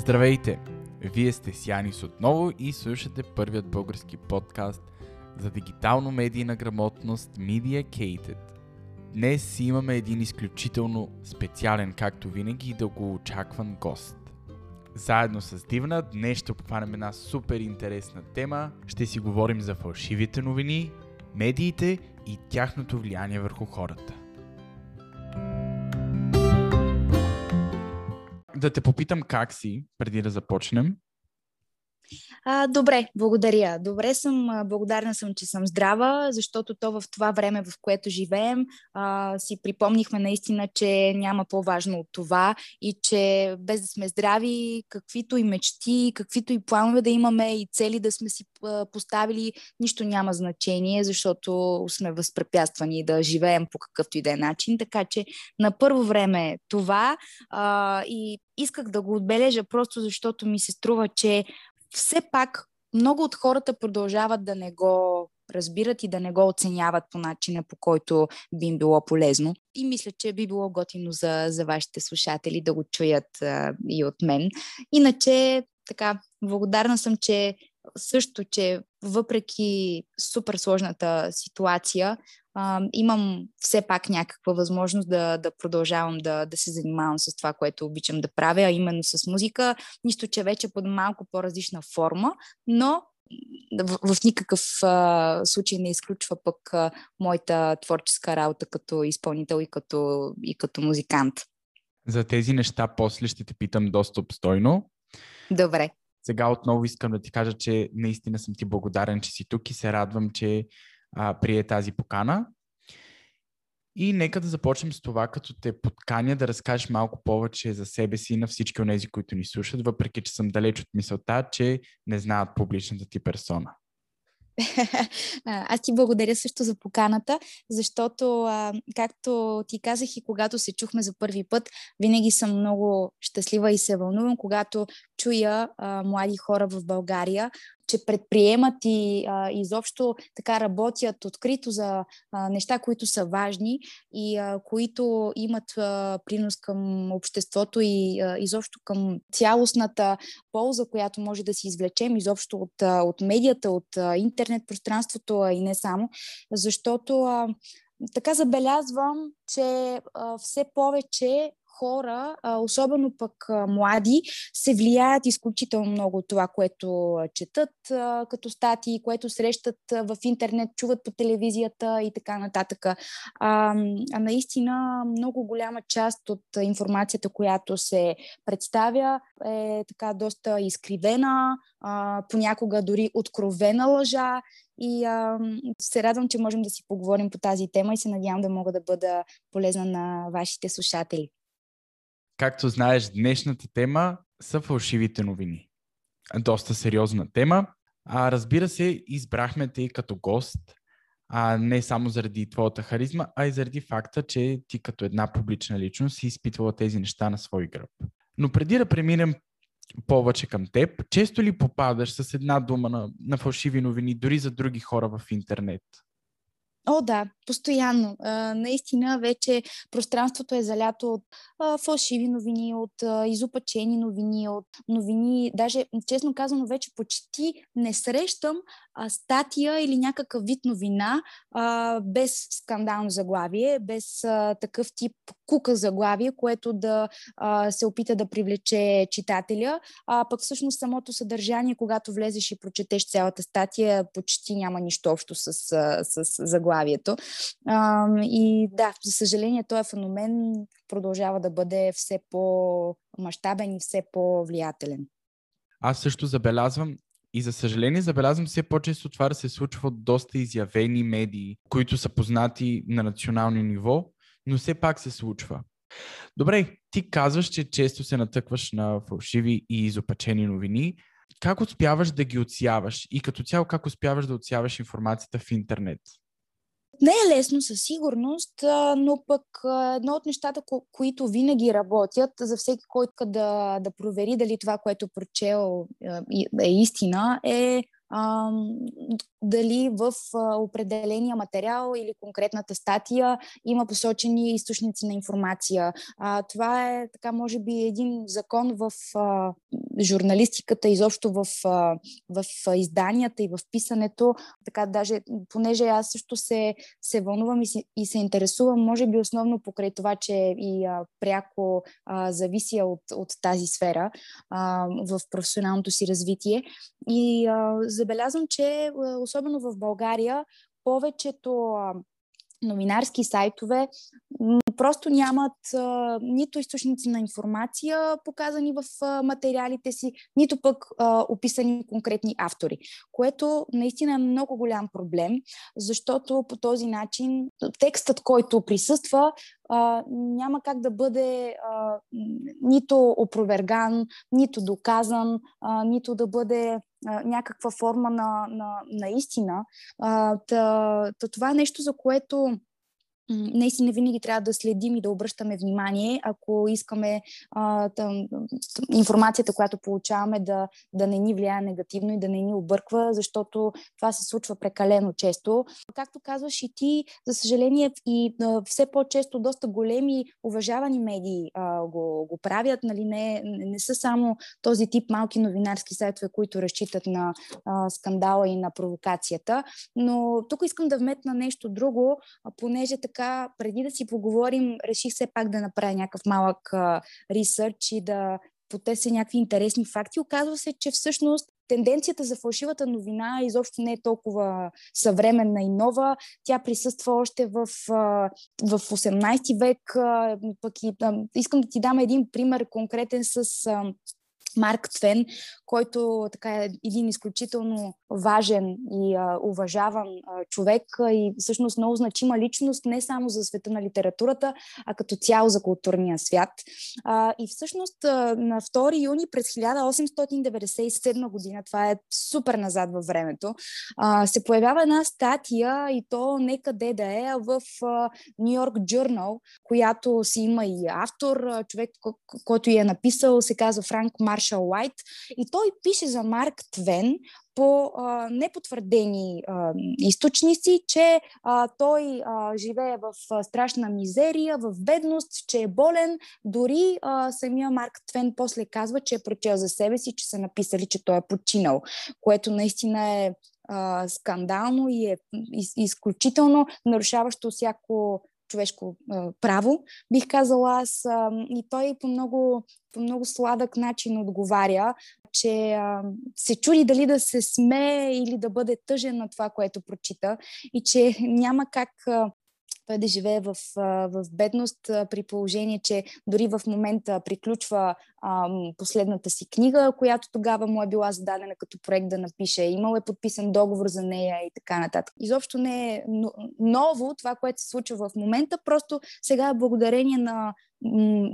Здравейте! Вие сте с Янис отново и слушате първият български подкаст за дигитално медийна грамотност Mediacated. Днес имаме един изключително специален, както винаги, да го гост. Заедно с Дивна днес ще обхванем една супер интересна тема. Ще си говорим за фалшивите новини, медиите и тяхното влияние върху хората. Да те попитам как си, преди да започнем. А, добре, благодаря. Добре съм, благодарна съм, че съм здрава, защото то в това време, в което живеем, а, си припомнихме наистина, че няма по-важно от това и че без да сме здрави, каквито и мечти, каквито и планове да имаме и цели да сме си поставили, нищо няма значение, защото сме възпрепятствани да живеем по какъвто и да е начин. Така че на първо време това а, и исках да го отбележа просто защото ми се струва, че все пак много от хората продължават да не го разбират и да не го оценяват по начина, по който би им било полезно. И мисля, че би било готино за, за вашите слушатели да го чуят а, и от мен. Иначе, така, благодарна съм, че също, че въпреки супер сложната ситуация, а, имам все пак някаква възможност да, да продължавам да, да се занимавам с това, което обичам да правя, а именно с музика. Нищо, че вече под малко по-различна форма, но в, в никакъв а, случай не изключва пък а, моята творческа работа като изпълнител и като, и като музикант. За тези неща после ще те питам доста обстойно. Добре. Сега отново искам да ти кажа, че наистина съм ти благодарен, че си тук и се радвам, че а, прие тази покана. И нека да започнем с това, като те подканя да разкажеш малко повече за себе си на всички от тези, които ни слушат, въпреки че съм далеч от мисълта, че не знаят публичната ти персона. Аз ти благодаря също за поканата, защото, както ти казах и когато се чухме за първи път, винаги съм много щастлива и се вълнувам, когато чуя а, млади хора в България, че предприемат и а, изобщо така работят открито за а, неща, които са важни и а, които имат а, принос към обществото и а, изобщо към цялостната полза, която може да си извлечем изобщо от, а, от медията, от а, интернет пространството и не само, защото а, така забелязвам, че а, все повече хора, особено пък млади, се влияят изключително много от това, което четат като статии, което срещат в интернет, чуват по телевизията и така нататък. А, а наистина много голяма част от информацията, която се представя, е така доста изкривена, а, понякога дори откровена лъжа и а, се радвам, че можем да си поговорим по тази тема и се надявам да мога да бъда полезна на вашите слушатели. Както знаеш, днешната тема са фалшивите новини. Доста сериозна тема. А, разбира се, избрахме те като гост, а не само заради твоята харизма, а и заради факта, че ти като една публична личност си изпитвала тези неща на свой гръб. Но преди да преминем повече към теб, често ли попадаш с една дума на, на фалшиви новини, дори за други хора в интернет? О, да, постоянно. А, наистина вече пространството е залято от а, фалшиви новини, от а, изопачени новини, от новини. Даже, честно казано, вече почти не срещам статия или някакъв вид новина а, без скандално заглавие, без а, такъв тип кука заглавие, което да а, се опита да привлече читателя. А пък всъщност самото съдържание, когато влезеш и прочетеш цялата статия, почти няма нищо общо с, с, заглавието. А, и да, за съжаление, този феномен продължава да бъде все по-масштабен и все по-влиятелен. Аз също забелязвам и за съжаление забелязвам все по-често това да се случва от доста изявени медии, които са познати на национално ниво, но все пак се случва. Добре, ти казваш, че често се натъкваш на фалшиви и изопачени новини. Как успяваш да ги отсяваш и като цяло как успяваш да отсяваш информацията в интернет? Не е лесно със сигурност, но пък едно от нещата, които винаги работят за всеки, който да, да провери дали това, което прочел е истина, е а, дали в а, определения материал или конкретната статия има посочени източници на информация. А, това е така, може би, един закон в а, журналистиката, изобщо в, а, в изданията и в писането. Така, даже, понеже аз също се, се вълнувам и се, и се интересувам, може би основно покрай това, че и а, пряко а, завися от, от тази сфера а, в професионалното си развитие. И а, забелязвам, че особено в България повечето а, новинарски сайтове просто нямат а, нито източници на информация показани в а, материалите си, нито пък а, описани конкретни автори, което наистина е много голям проблем, защото по този начин текстът, който присъства, а, няма как да бъде а, нито опроверган, нито доказан, а, нито да бъде а, някаква форма на, на, на истина. А, та, та, това е нещо, за което наистина винаги трябва да следим и да обръщаме внимание, ако искаме а, тъм, информацията, която получаваме, да, да не ни влияе негативно и да не ни обърква, защото това се случва прекалено често. Както казваш и ти, за съжаление, и а, все по-често доста големи уважавани медии а, го, го правят. Нали, не, не са само този тип малки новинарски сайтове, които разчитат на а, скандала и на провокацията. Но тук искам да вметна нещо друго, понеже така така, преди да си поговорим, реших все пак да направя някакъв малък ресърч и да потеся някакви интересни факти. Оказва се, че всъщност тенденцията за фалшивата новина изобщо не е толкова съвременна и нова. Тя присъства още в, в 18 век. Пък и, искам да ти дам един пример конкретен с Марк Твен, който така е един изключително важен и а, уважаван а, човек а, и всъщност много значима личност не само за света на литературата, а като цяло за културния свят. А, и всъщност а, на 2 юни през 1897 година, това е супер назад във времето, а, се появява една статия и то не къде да е, а в Нью Йорк Journal, която си има и автор, човек, който я е написал, се казва Франк Маршал Уайт и той пише за Марк Твен по а, непотвърдени а, източници, че а, той а, живее в а, страшна мизерия, в бедност, че е болен. Дори а, самия Марк Твен после казва, че е прочел за себе си, че са написали, че той е починал, което наистина е а, скандално и е из, изключително нарушаващо всяко човешко а, право, бих казала аз. А, и той по много, по много сладък начин отговаря, че а, се чуди дали да се смее или да бъде тъжен на това, което прочита и че няма как а, той да живее в, в бедност, при положение, че дори в момента приключва последната си книга, която тогава му е била зададена като проект да напише. Имал е подписан договор за нея и така нататък. Изобщо не е ново това, което се случва в момента, просто сега е благодарение на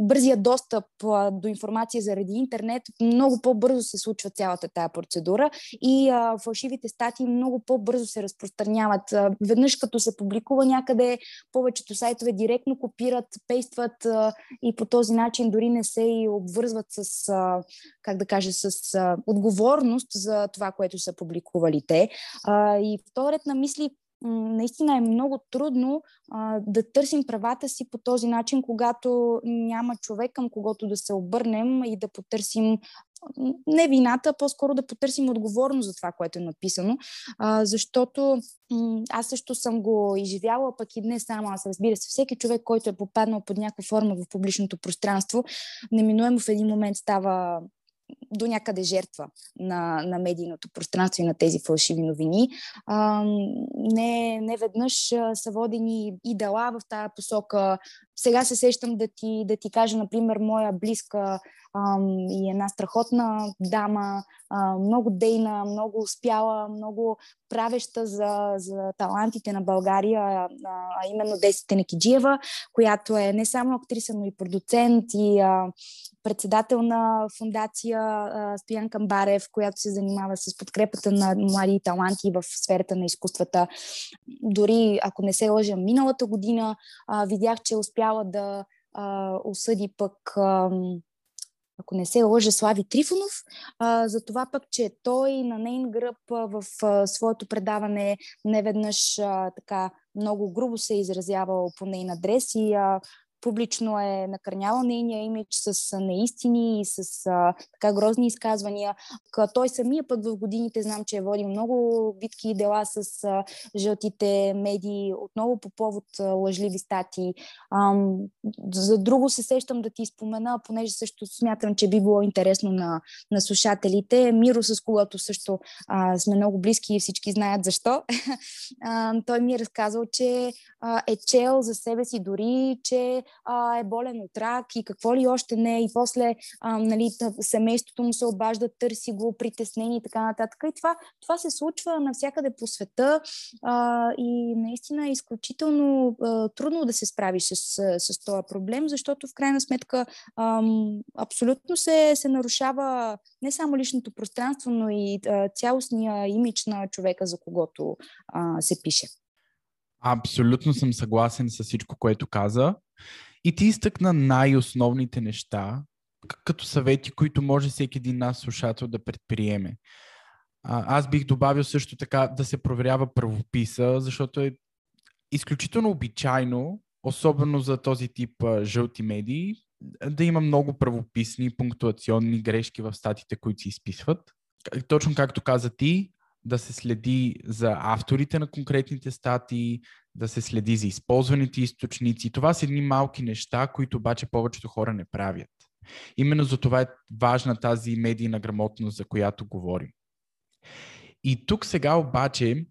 бързия достъп до информация заради интернет, много по-бързо се случва цялата тая процедура и а, фалшивите статии много по-бързо се разпространяват. А, веднъж като се публикува някъде, повечето сайтове директно копират, пействат а, и по този начин дори не се и обвързват с, а, как да кажа, с а, отговорност за това, което са публикували те. А, и вторият на мисли, наистина е много трудно а, да търсим правата си по този начин, когато няма човек към когото да се обърнем и да потърсим не вината, по-скоро да потърсим отговорност за това, което е написано, а, защото аз също съм го изживяла, пък и не само аз, разбира се, всеки човек, който е попаднал под някаква форма в публичното пространство, неминуемо в един момент става до някъде жертва на, на медийното пространство и на тези фалшиви новини. А, не, не веднъж са водени и дела в тази посока. Сега се сещам да ти, да ти кажа, например, моя близка и една страхотна дама, а, много дейна, много успяла, много правеща за, за талантите на България, а, а именно Деси Тенекиджиева, която е не само актриса, но и продуцент и а, председател на фундация Стоян Камбарев, която се занимава с подкрепата на млади таланти в сферата на изкуствата. Дори, ако не се лъжа, миналата година а, видях, че е успяла да а, осъди пък а, ако не се лъжа, Слави Трифонов, а, за това пък, че той на нейн гръб а, в а, своето предаване неведнъж а, така много грубо се е изразявал по нейн адрес и а, публично е накърняла нейния имидж с неистини и с а, така грозни изказвания. Той самия пък в годините знам, че е водил много битки и дела с а, жълтите медии, отново по повод а, лъжливи статии. Ам, за друго се сещам да ти спомена, понеже също смятам, че би било интересно на, на слушателите. Миро, с когото също а, сме много близки и всички знаят защо. а, той ми е разказал, че а, е чел за себе си дори, че а, е болен от рак и какво ли още не. И после а, нали, семейството му се обажда, търси го, притеснени и така нататък. И това, това се случва навсякъде по света а, и наистина е изключително а, трудно да се справиш с, с, с този проблем, защото в крайна сметка а, абсолютно се, се нарушава не само личното пространство, но и а, цялостния имидж на човека, за когото а, се пише. Абсолютно съм съгласен с всичко, което каза. И ти изтъкна най-основните неща, като съвети, които може всеки един нас слушател да предприеме. Аз бих добавил също така да се проверява правописа, защото е изключително обичайно, особено за този тип жълти медии, да има много правописни, пунктуационни грешки в статите, които се изписват. Точно както каза ти, да се следи за авторите на конкретните статии, да се следи за използваните източници. Това са едни малки неща, които обаче повечето хора не правят. Именно за това е важна тази медийна грамотност, за която говорим. И тук сега обаче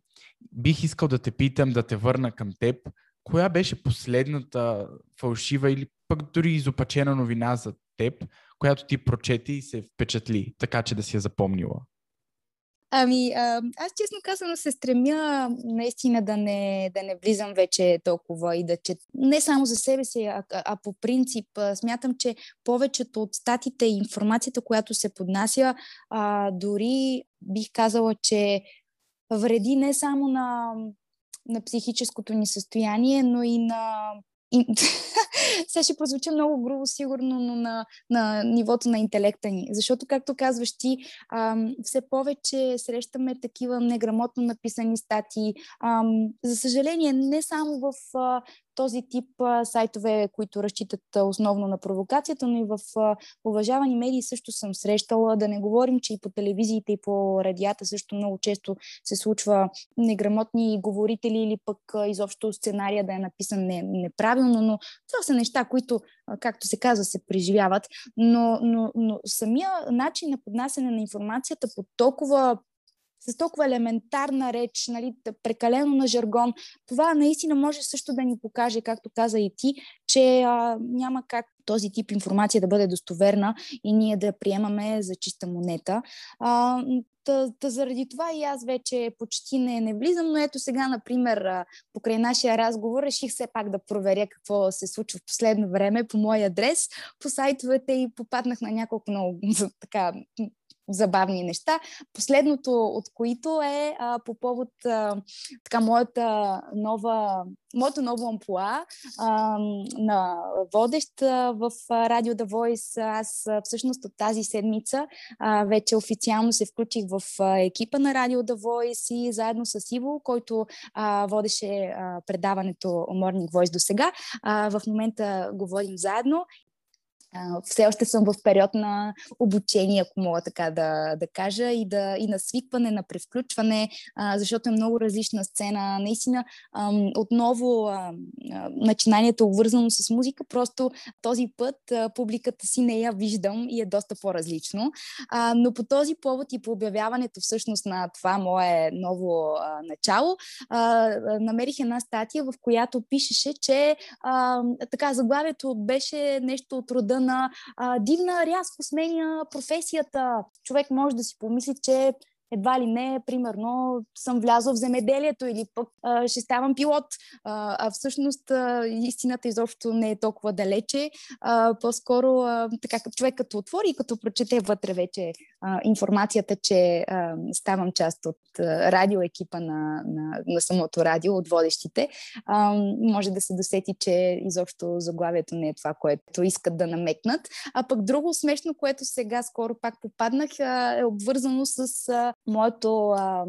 бих искал да те питам, да те върна към теб, коя беше последната фалшива или пък дори изопачена новина за теб, която ти прочети и се впечатли, така че да си я запомнила? Ами, аз честно казано се стремя наистина да не, да не влизам вече толкова и да че не само за себе си, а, а по принцип. Смятам, че повечето от статите и информацията, която се поднася, а, дори бих казала, че вреди не само на, на психическото ни състояние, но и на сега ще прозвуча много грубо, сигурно, но на, на нивото на интелекта ни. Защото, както казваш ти, ам, все повече срещаме такива неграмотно написани статии. Ам, за съжаление, не само в а, този тип сайтове, които разчитат основно на провокацията, но и в уважавани медии също съм срещала. Да не говорим, че и по телевизиите и по радията също много често се случва неграмотни говорители или пък изобщо сценария да е написан не, неправилно, но това са неща, които, както се казва, се преживяват. Но, но, но самия начин на поднасяне на информацията по толкова с толкова елементарна реч, нали, прекалено на жаргон, това наистина може също да ни покаже, както каза и ти, че а, няма как този тип информация да бъде достоверна и ние да приемаме за чиста монета. А, Та, та заради това и аз вече почти не, не влизам, но ето сега, например, покрай нашия разговор, реших все пак да проверя какво се случва в последно време по мой адрес, по сайтовете и попаднах на няколко много така забавни неща. Последното от които е а, по повод а, така моята нова, моето ново ампула а, на водещ а, в Радио The Voice. Аз а, всъщност от тази седмица а, вече официално се включих в а, екипа на Радио The Voice и заедно с Иво, който а, водеше а, предаването Morning Voice до сега. в момента го водим заедно все още съм в период на обучение, ако мога така да, да кажа, и, да, и на свикване, на превключване, а, защото е много различна сцена. Наистина, а, отново а, а, начинанието е обвързано с музика, просто този път а, публиката си не я виждам и е доста по-различно. А, но по този повод и по обявяването всъщност на това мое ново а, начало, а, намерих една статия, в която пишеше, че а, така заглавието беше нещо от рода дивна, рязко сменя професията. Човек може да си помисли, че едва ли не, примерно, съм влязла в земеделието или пък а, ще ставам пилот. А, а всъщност а, истината изобщо не е толкова далече. А, по-скоро а, така, човек като отвори и като прочете вътре вече а, информацията, че а, ставам част от а, радиоекипа на, на, на самото радио, от водещите, а, може да се досети, че изобщо заглавието не е това, което искат да намекнат. А пък друго смешно, което сега скоро пак попаднах, а, е обвързано с а, моето а,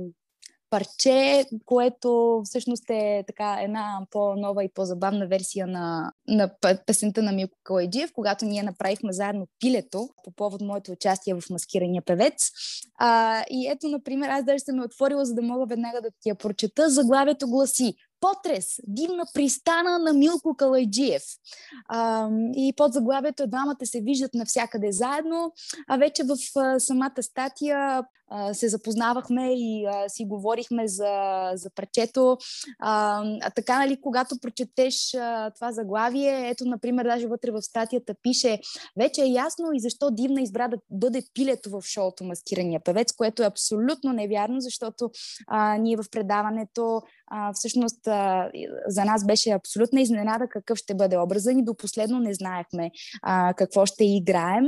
парче, което всъщност е така една по-нова и по-забавна версия на, на песента на Милко Калайджиев, когато ние направихме заедно пилето по повод моето участие в маскирания певец. А, и ето, например, аз даже съм ме отворила, за да мога веднага да ти я прочета. Заглавието гласи Потрес, дивна пристана на Милко Калайджиев. А, и под заглавието двамата се виждат навсякъде заедно, а вече в а, самата статия а, се запознавахме и а, си говорихме за, за парчето. А, а така, нали, когато прочетеш а, това заглавие, ето, например, даже вътре в статията пише вече е ясно и защо Дивна избра да бъде пилето в шоуто Маскирания певец, което е абсолютно невярно, защото а, ние в предаването а, всъщност а, за нас беше абсолютна изненада какъв ще бъде образа ни. До последно не знаехме а, какво ще играем,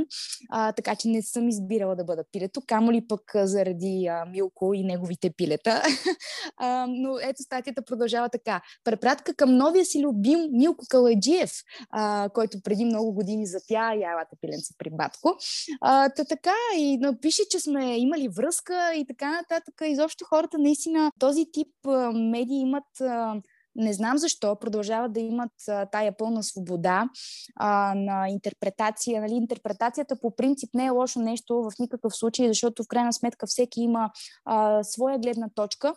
а, така че не съм избирала да бъда пилето, камо ли пък заради а, Милко и неговите пилета. а, но ето статията продължава така. Препратка към новия си любим Милко Калайджиев, а, който преди много години запя Ялата пиленци при батко. А, та така и напише, че сме имали връзка и така нататък. Изобщо хората наистина този тип а, медии имат не знам защо, продължават да имат тая пълна свобода на интерпретация. Нали, интерпретацията по принцип не е лошо нещо в никакъв случай, защото в крайна сметка всеки има своя гледна точка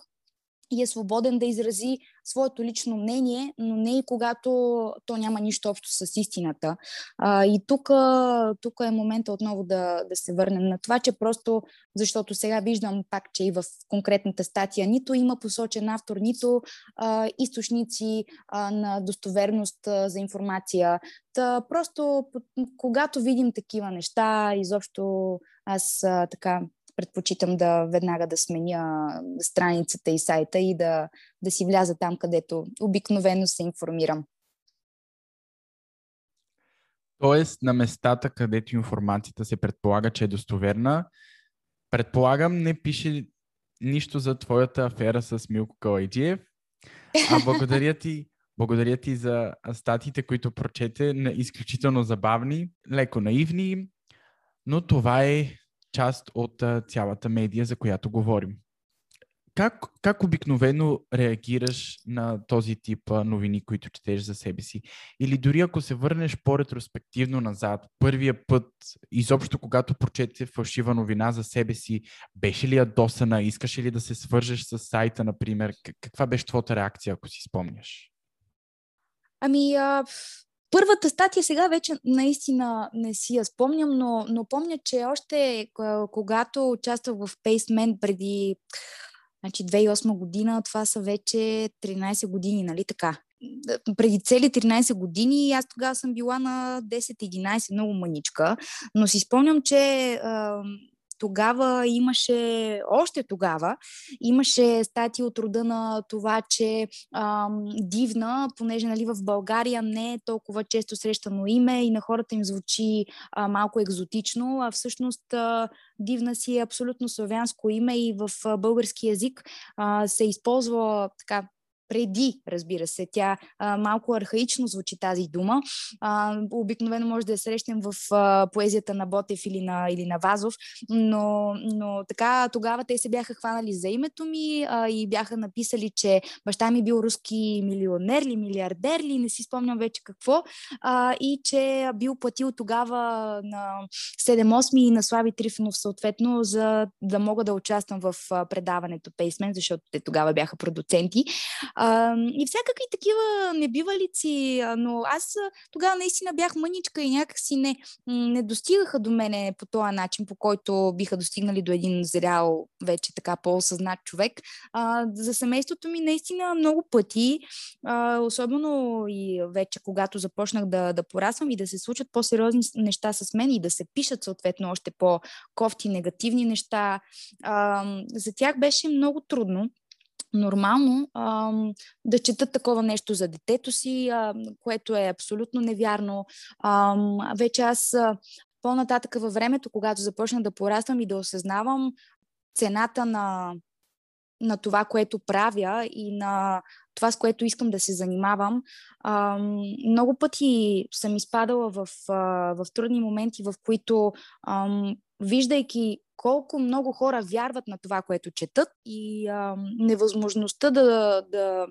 и е свободен да изрази своето лично мнение, но не и когато то няма нищо общо с истината. А, и тук е момента отново да, да се върнем на това, че просто, защото сега виждам пак, че и в конкретната статия нито има посочен автор, нито а, източници а, на достоверност а, за информация. Та, просто когато видим такива неща, изобщо аз а, така предпочитам да веднага да сменя страницата и сайта и да, да си вляза там, където обикновено се информирам. Тоест, на местата, където информацията се предполага, че е достоверна, предполагам, не пише нищо за твоята афера с Милко Калайджиев. А благодаря ти, благодаря ти за статиите, които прочете, изключително забавни, леко наивни, но това е част от а, цялата медия, за която говорим. Как, как обикновено реагираш на този тип а, новини, които четеш за себе си? Или дори ако се върнеш по-ретроспективно назад, първия път, изобщо когато прочете фалшива новина за себе си, беше ли ядосана? Искаше ли да се свържеш с сайта, например? Каква беше твоята реакция, ако си спомняш? Ами, а, Първата статия сега вече наистина не си я спомням, но, но помня, че още когато участвах в Paceman преди значи 2008 година, това са вече 13 години, нали така? преди цели 13 години аз тогава съм била на 10-11, много мъничка, но си спомням, че тогава имаше, още тогава, имаше статии от рода на това, че ам, дивна, понеже нали, в България не е толкова често срещано име и на хората им звучи а, малко екзотично, а всъщност а, дивна си е абсолютно славянско име и в български язик а, се използва така преди, разбира се. Тя а, малко архаично звучи тази дума. А, обикновено може да я срещнем в а, поезията на Ботев или на, или на Вазов, но, но така тогава те се бяха хванали за името ми а, и бяха написали, че баща ми бил руски милионер ли, милиардер ли, не си спомням вече какво, а, и че бил платил тогава на 7-8 и на Слави Трифонов съответно, за да мога да участвам в предаването Пейсмен, защото те тогава бяха продуценти. А, и всякакви такива небивалици, но аз тогава наистина бях мъничка и някакси не, не достигаха до мене по този начин, по който биха достигнали до един зрял, вече така по-осъзнат човек. А, за семейството ми наистина много пъти, а, особено и вече когато започнах да, да порасвам и да се случат по-сериозни неща с мен и да се пишат съответно още по-кофти, негативни неща, а, за тях беше много трудно нормално а, да четат такова нещо за детето си, а, което е абсолютно невярно. А, вече аз по-нататъка във времето, когато започна да пораствам и да осъзнавам цената на, на това, което правя и на това, с което искам да се занимавам. А, много пъти съм изпадала в, в трудни моменти, в които, а, виждайки колко много хора вярват на това, което четат и а, невъзможността да, да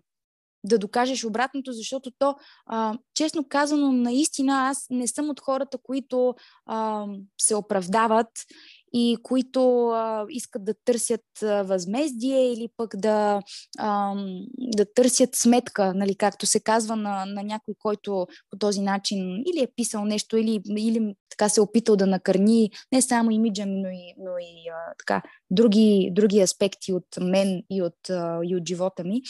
да докажеш обратното, защото то, а, честно казано, наистина аз не съм от хората, които а, се оправдават и които а, искат да търсят а, възмездие или пък да, а, да търсят сметка, нали, както се казва на, на някой, който по този начин или е писал нещо, или, или така се е опитал да накърни не само имиджа ми, но и, но и а, така, други, други аспекти от мен и от, а, и от живота ми.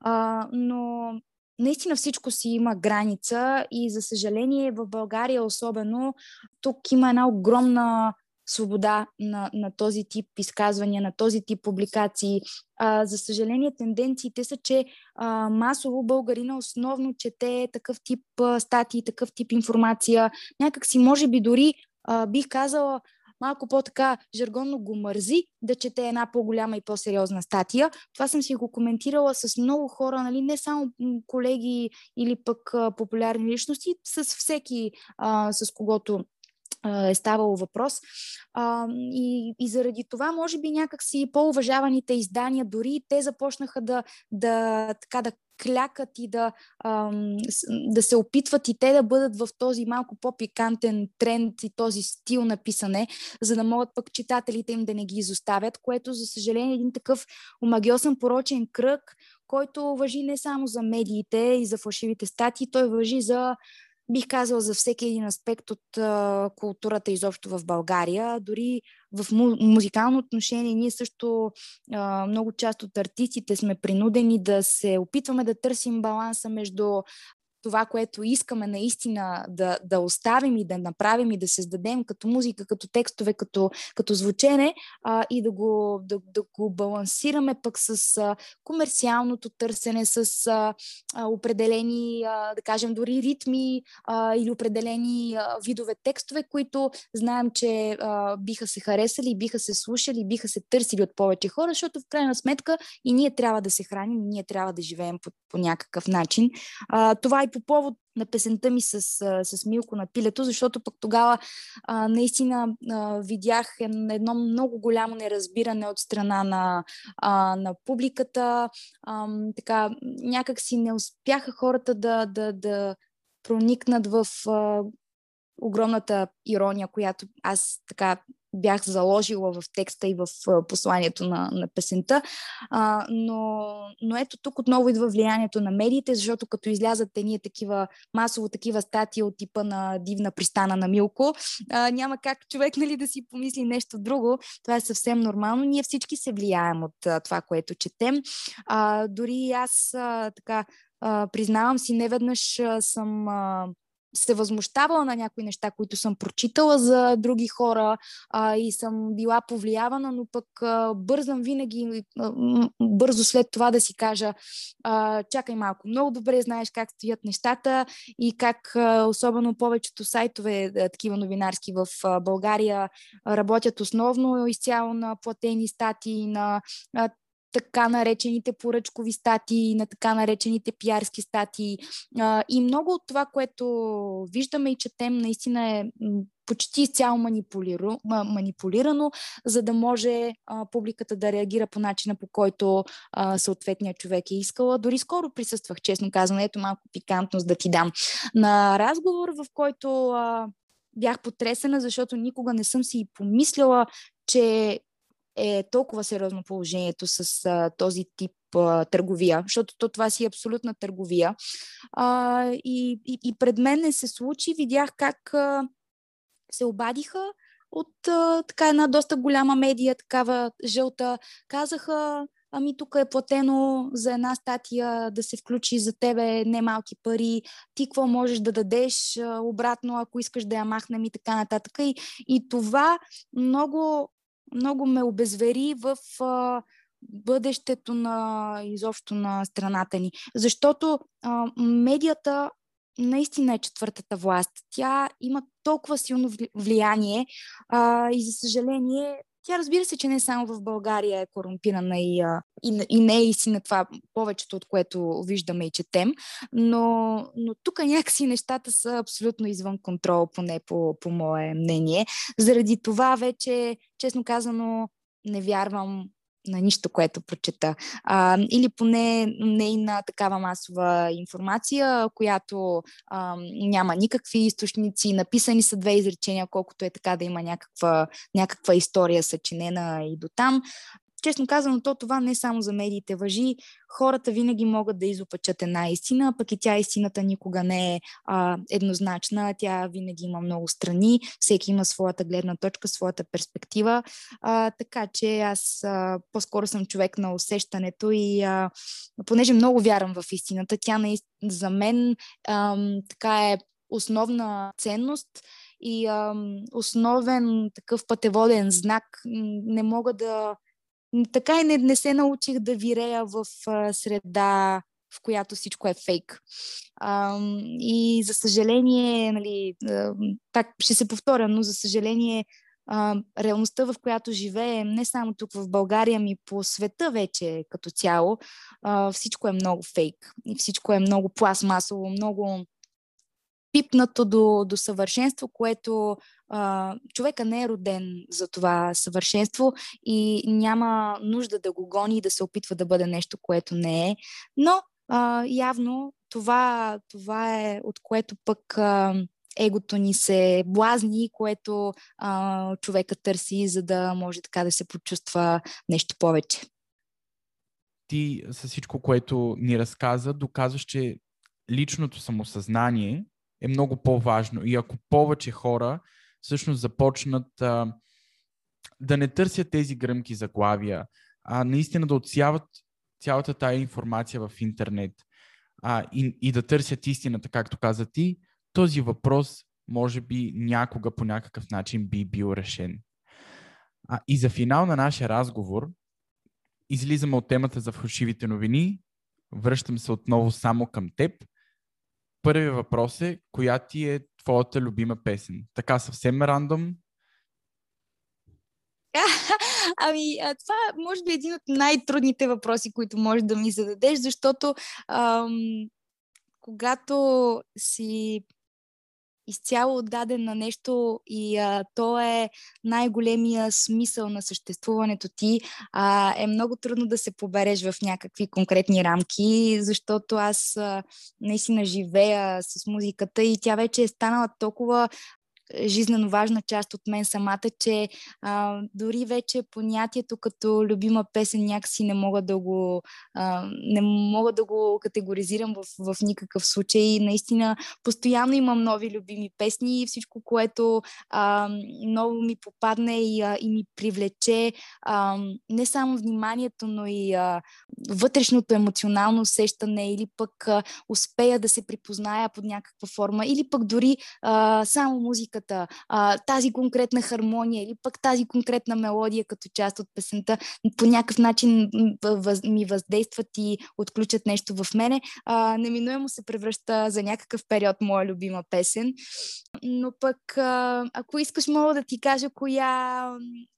А, но наистина всичко си има граница и за съжаление в България особено тук има една огромна свобода на, на този тип изказвания, на този тип публикации. А, за съжаление, тенденциите са, че а, масово българина основно чете такъв тип а, статии, такъв тип информация. Някак си, може би дори а, бих казала, малко по-така жаргонно го мързи да чете една по-голяма и по-сериозна статия. Това съм си го коментирала с много хора, нали, не само колеги или пък а, популярни личности, с всеки, а, с когото е ставало въпрос. А, и, и заради това, може би, някакси по-уважаваните издания, дори те започнаха да, да, така, да клякат и да, ам, да се опитват и те да бъдат в този малко по-пикантен тренд и този стил на писане, за да могат пък читателите им да не ги изоставят, което, за съжаление, е един такъв омагиосен порочен кръг, който въжи не само за медиите и за фалшивите статии, той въжи за бих казала за всеки един аспект от а, културата изобщо в България. Дори в му, музикално отношение ние също а, много част от артистите сме принудени да се опитваме да търсим баланса между това, което искаме наистина да, да оставим и да направим и да създадем като музика, като текстове, като, като звучене а, и да го, да, да го балансираме пък с а, комерциалното търсене, с а, определени, а, да кажем, дори ритми а, или определени а, видове текстове, които знаем, че а, биха се харесали, биха се слушали, биха се търсили от повече хора, защото в крайна сметка и ние трябва да се храним, и ние трябва да живеем по, по някакъв начин. А, това е по повод на песента ми с, с Милко на пилето, защото пък тогава а, наистина а, видях едно много голямо неразбиране от страна на, а, на публиката. А, така, някак си не успяха хората да, да, да проникнат в а, огромната ирония, която аз така бях заложила в текста и в посланието на, на песента. А, но, но ето тук отново идва влиянието на медиите, защото като излязат ние такива, масово такива статии от типа на дивна пристана на Милко, а, няма как човек нали, да си помисли нещо друго. Това е съвсем нормално. Ние всички се влияем от а, това, което четем. А, дори аз а, така а, признавам си, неведнъж съм а, се възмущавала на някои неща, които съм прочитала за други хора а, и съм била повлиявана, но пък а, бързам винаги, а, бързо след това да си кажа, а, чакай малко, много добре знаеш как стоят нещата и как а, особено повечето сайтове, а, такива новинарски в а, България, работят основно изцяло на платени статии, на а, така наречените поръчкови статии, на така наречените пиарски статии. И много от това, което виждаме и четем, наистина е почти изцяло манипулирано, за да може публиката да реагира по начина, по който съответният човек е искала. Дори скоро присъствах, честно казвам, ето малко пикантност да ти дам. На разговор, в който бях потресена, защото никога не съм си помисляла, че е толкова сериозно положението с а, този тип а, търговия, защото то, това си е абсолютна търговия. А, и, и, и пред мен не се случи, видях как а, се обадиха от а, така една доста голяма медия, такава жълта. Казаха, ами тук е платено за една статия да се включи за тебе немалки пари, ти какво можеш да дадеш обратно, ако искаш да я махнем и така нататък. И, и това много много ме обезвери в а, бъдещето на изобщо на страната ни. Защото а, медията наистина е четвъртата власт. Тя има толкова силно влияние а, и за съжаление Тя разбира се, че не само в България е корумпирана и, и, и не е истина това повечето, от което виждаме и четем, но, но тук някакси нещата са абсолютно извън контрол, поне по, по мое мнение. Заради това вече, честно казано, не вярвам на нищо, което прочета. А, или поне не и на такава масова информация, която а, няма никакви източници, написани са две изречения, колкото е така да има някаква, някаква история съчинена и до там честно казано, то това не само за медиите въжи. Хората винаги могат да изопачат една истина, пък и тя истината никога не е а, еднозначна. Тя винаги има много страни, всеки има своята гледна точка, своята перспектива. А, така че аз а, по-скоро съм човек на усещането и а, понеже много вярвам в истината, тя наистина за мен а, така е основна ценност и а, основен такъв пътеводен знак. Не мога да така и не, не се научих да вирея в а, среда, в която всичко е фейк. А, и за съжаление, нали, так ще се повторя, но за съжаление, а, реалността, в която живеем, не само тук в България, ми по света вече като цяло, а, всичко е много фейк. И всичко е много пластмасово, много пипнато до, до съвършенство, което а, човека не е роден за това съвършенство и няма нужда да го гони и да се опитва да бъде нещо, което не е. Но а, явно това, това е от което пък а, егото ни се блазни, което а, човека търси, за да може така да се почувства нещо повече. Ти с всичко, което ни разказа, доказваш, че личното самосъзнание е много по-важно. И ако повече хора всъщност започнат а, да не търсят тези гръмки заглавия, а наистина да отсяват цялата тая информация в интернет а, и, и да търсят истината, както каза ти, този въпрос може би някога по някакъв начин би бил решен. А, и за финал на нашия разговор излизаме от темата за фалшивите новини, връщам се отново само към теб Първият въпрос е, коя ти е твоята любима песен? Така съвсем рандом. Ами, това може би е един от най-трудните въпроси, които можеш да ми зададеш, защото ам, когато си изцяло отдаден на нещо и а, то е най-големия смисъл на съществуването ти, а, е много трудно да се побереш в някакви конкретни рамки, защото аз а, наистина живея с музиката и тя вече е станала толкова жизненно важна част от мен самата, че а, дори вече понятието като любима песен някакси не мога да го, а, не мога да го категоризирам в, в никакъв случай. Наистина, постоянно имам нови любими песни и всичко, което а, ново ми попадне и, а, и ми привлече а, не само вниманието, но и а, вътрешното емоционално усещане или пък а, успея да се припозная под някаква форма или пък дори а, само музика музиката, а, тази конкретна хармония или пък тази конкретна мелодия като част от песента по някакъв начин ми въздействат и отключат нещо в мене, а, неминуемо се превръща за някакъв период моя любима песен. Но пък, а, ако искаш, мога да ти кажа коя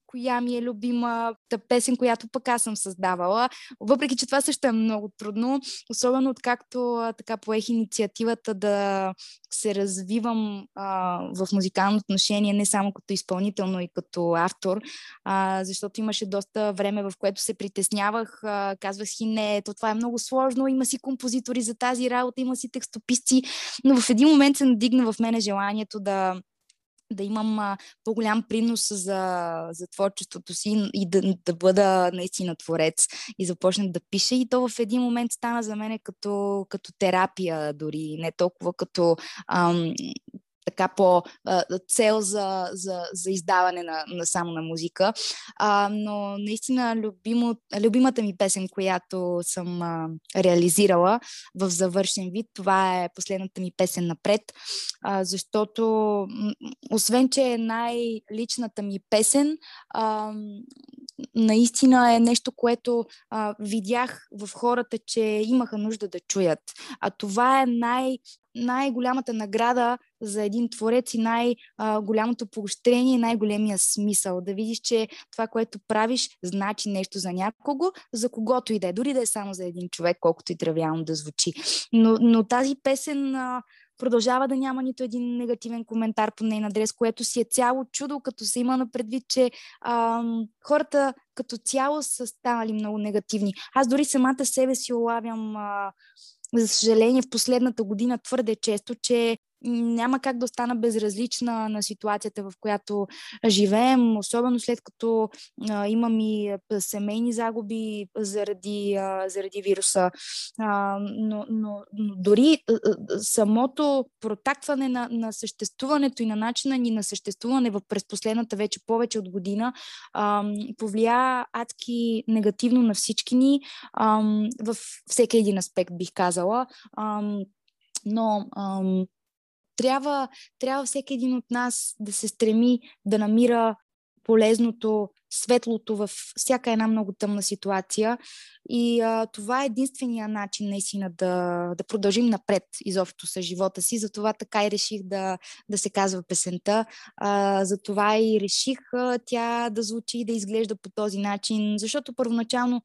коя ми е любимата песен, която пък аз съм създавала. Въпреки, че това също е много трудно, особено откакто така поех инициативата да се развивам а, в музикално отношение, не само като изпълнител, но и като автор, а, защото имаше доста време, в което се притеснявах, а, казвах си, не, то това е много сложно, има си композитори за тази работа, има си текстописци, но в един момент се надигна в мене желанието да да имам а, по-голям принос за, за творчеството си и да, да бъда наистина творец и започнах да пиша. И то в един момент стана за мен като, като терапия дори, не толкова като ам, така по цел за, за, за издаване на, на само на музика. А, но наистина любимо, любимата ми песен, която съм а, реализирала в завършен вид, това е последната ми песен напред, а, защото освен, че е най-личната ми песен, а, наистина е нещо, което а, видях в хората, че имаха нужда да чуят. А това е най- най-голямата награда за един творец и най-голямото поощрение, най-големия смисъл. Да видиш, че това, което правиш, значи нещо за някого, за когото и да е. Дори да е само за един човек, колкото и тривиално да звучи. Но, но тази песен продължава да няма нито един негативен коментар по нейна адрес, което си е цяло чудо, като се има на предвид, че а, хората като цяло са станали много негативни. Аз дори самата себе си улавям а, за съжаление, в последната година твърде често, че няма как да остана безразлична на ситуацията, в която живеем, особено след като а, имам и семейни загуби заради, а, заради вируса. А, но, но, но дори а, самото протакване на, на съществуването и на начина ни на съществуване в, през последната вече повече от година а, повлия адски негативно на всички ни а, в всеки един аспект, бих казала. А, но ам, трябва, трябва всеки един от нас да се стреми да намира полезното, светлото в всяка една много тъмна ситуация. И а, това е единствения начин наистина да, да продължим напред изобщо с живота си. Затова така и реших да, да се казва песента. А, затова и реших а, тя да звучи и да изглежда по този начин, защото първоначално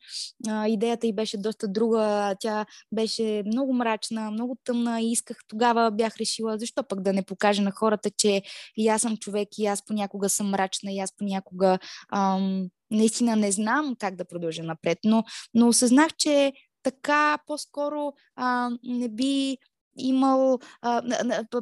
а, идеята й беше доста друга. Тя беше много мрачна, много тъмна и исках тогава бях решила, защо пък да не покажа на хората, че и аз съм човек, и аз понякога съм мрачна, и аз понякога наистина не знам как да продължа напред, но, но осъзнах, че така по-скоро а, не би имал, а,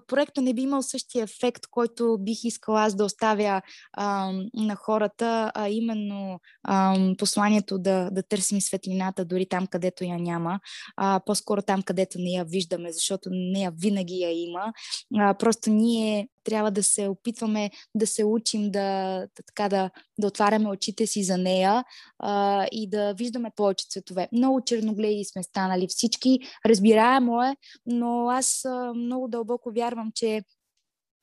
проекта не би имал същия ефект, който бих искала аз да оставя а, на хората, а именно а, посланието да, да търсим светлината дори там, където я няма, а, по-скоро там, където не я виждаме, защото нея винаги я има. А, просто ние трябва да се опитваме да се учим да, да, така, да, да отваряме очите си за нея а, и да виждаме повече цветове. Много черногледи сме станали всички, разбираемо е, но аз а, много дълбоко вярвам, че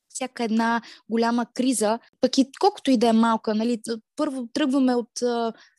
всяка една голяма криза, пък и колкото и да е малка, нали, първо тръгваме от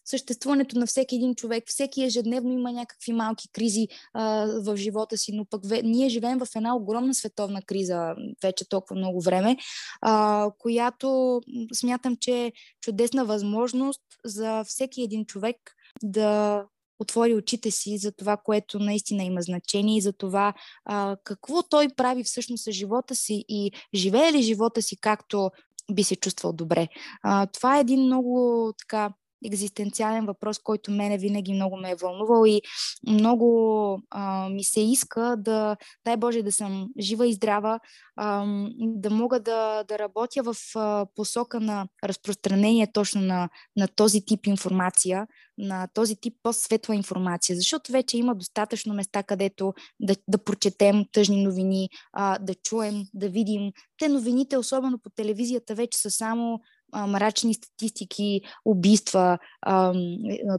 съществуването на всеки един човек. Всеки ежедневно има някакви малки кризи а, в живота си, но пък ве, ние живеем в една огромна световна криза вече толкова много време, а, която смятам, че е чудесна възможност за всеки един човек да отвори очите си за това, което наистина има значение и за това а, какво той прави всъщност с живота си и живее ли живота си както би се чувствал добре. А, това е един много така екзистенциален въпрос, който мене винаги много ме е вълнувал и много а, ми се иска да, дай Боже, да съм жива и здрава, а, да мога да, да работя в а, посока на разпространение точно на, на този тип информация, на този тип по-светла информация, защото вече има достатъчно места, където да, да прочетем тъжни новини, а, да чуем, да видим. Те новините, особено по телевизията, вече са само мрачни статистики, убийства,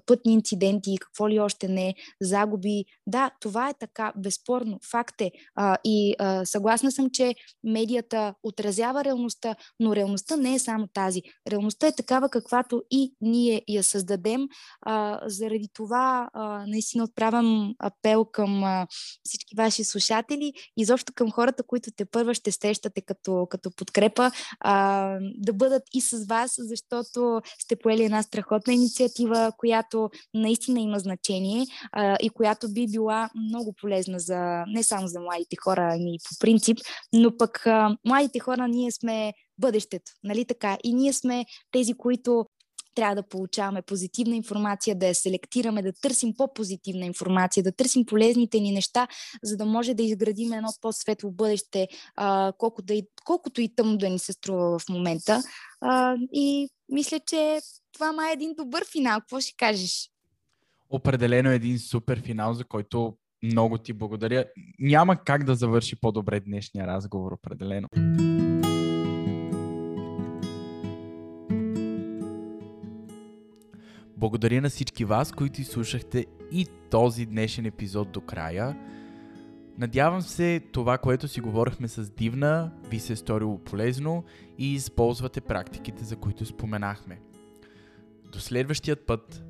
пътни инциденти, какво ли още не, загуби. Да, това е така, безспорно, факт е. И съгласна съм, че медията отразява реалността, но реалността не е само тази. Реалността е такава, каквато и ние я създадем. Заради това наистина отправям апел към всички ваши слушатели и изобщо към хората, които те първа ще срещате като, като подкрепа, да бъдат и с вас, защото сте поели една страхотна инициатива, която наистина има значение а, и която би била много полезна за не само за младите хора, ами по принцип, но пък а, младите хора ние сме бъдещето, нали така? И ние сме тези, които трябва да получаваме позитивна информация, да я селектираме, да търсим по-позитивна информация, да търсим полезните ни неща, за да може да изградим едно по-светло бъдеще, а, колко да и, колкото и тъмно да ни се струва в момента. А, и мисля, че това ма е един добър финал. Какво ще кажеш? Определено е един супер финал, за който много ти благодаря. Няма как да завърши по-добре днешния разговор, определено. Благодаря на всички вас, които изслушахте и този днешен епизод до края. Надявам се това, което си говорихме с Дивна, ви се е сторило полезно и използвате практиките, за които споменахме. До следващият път.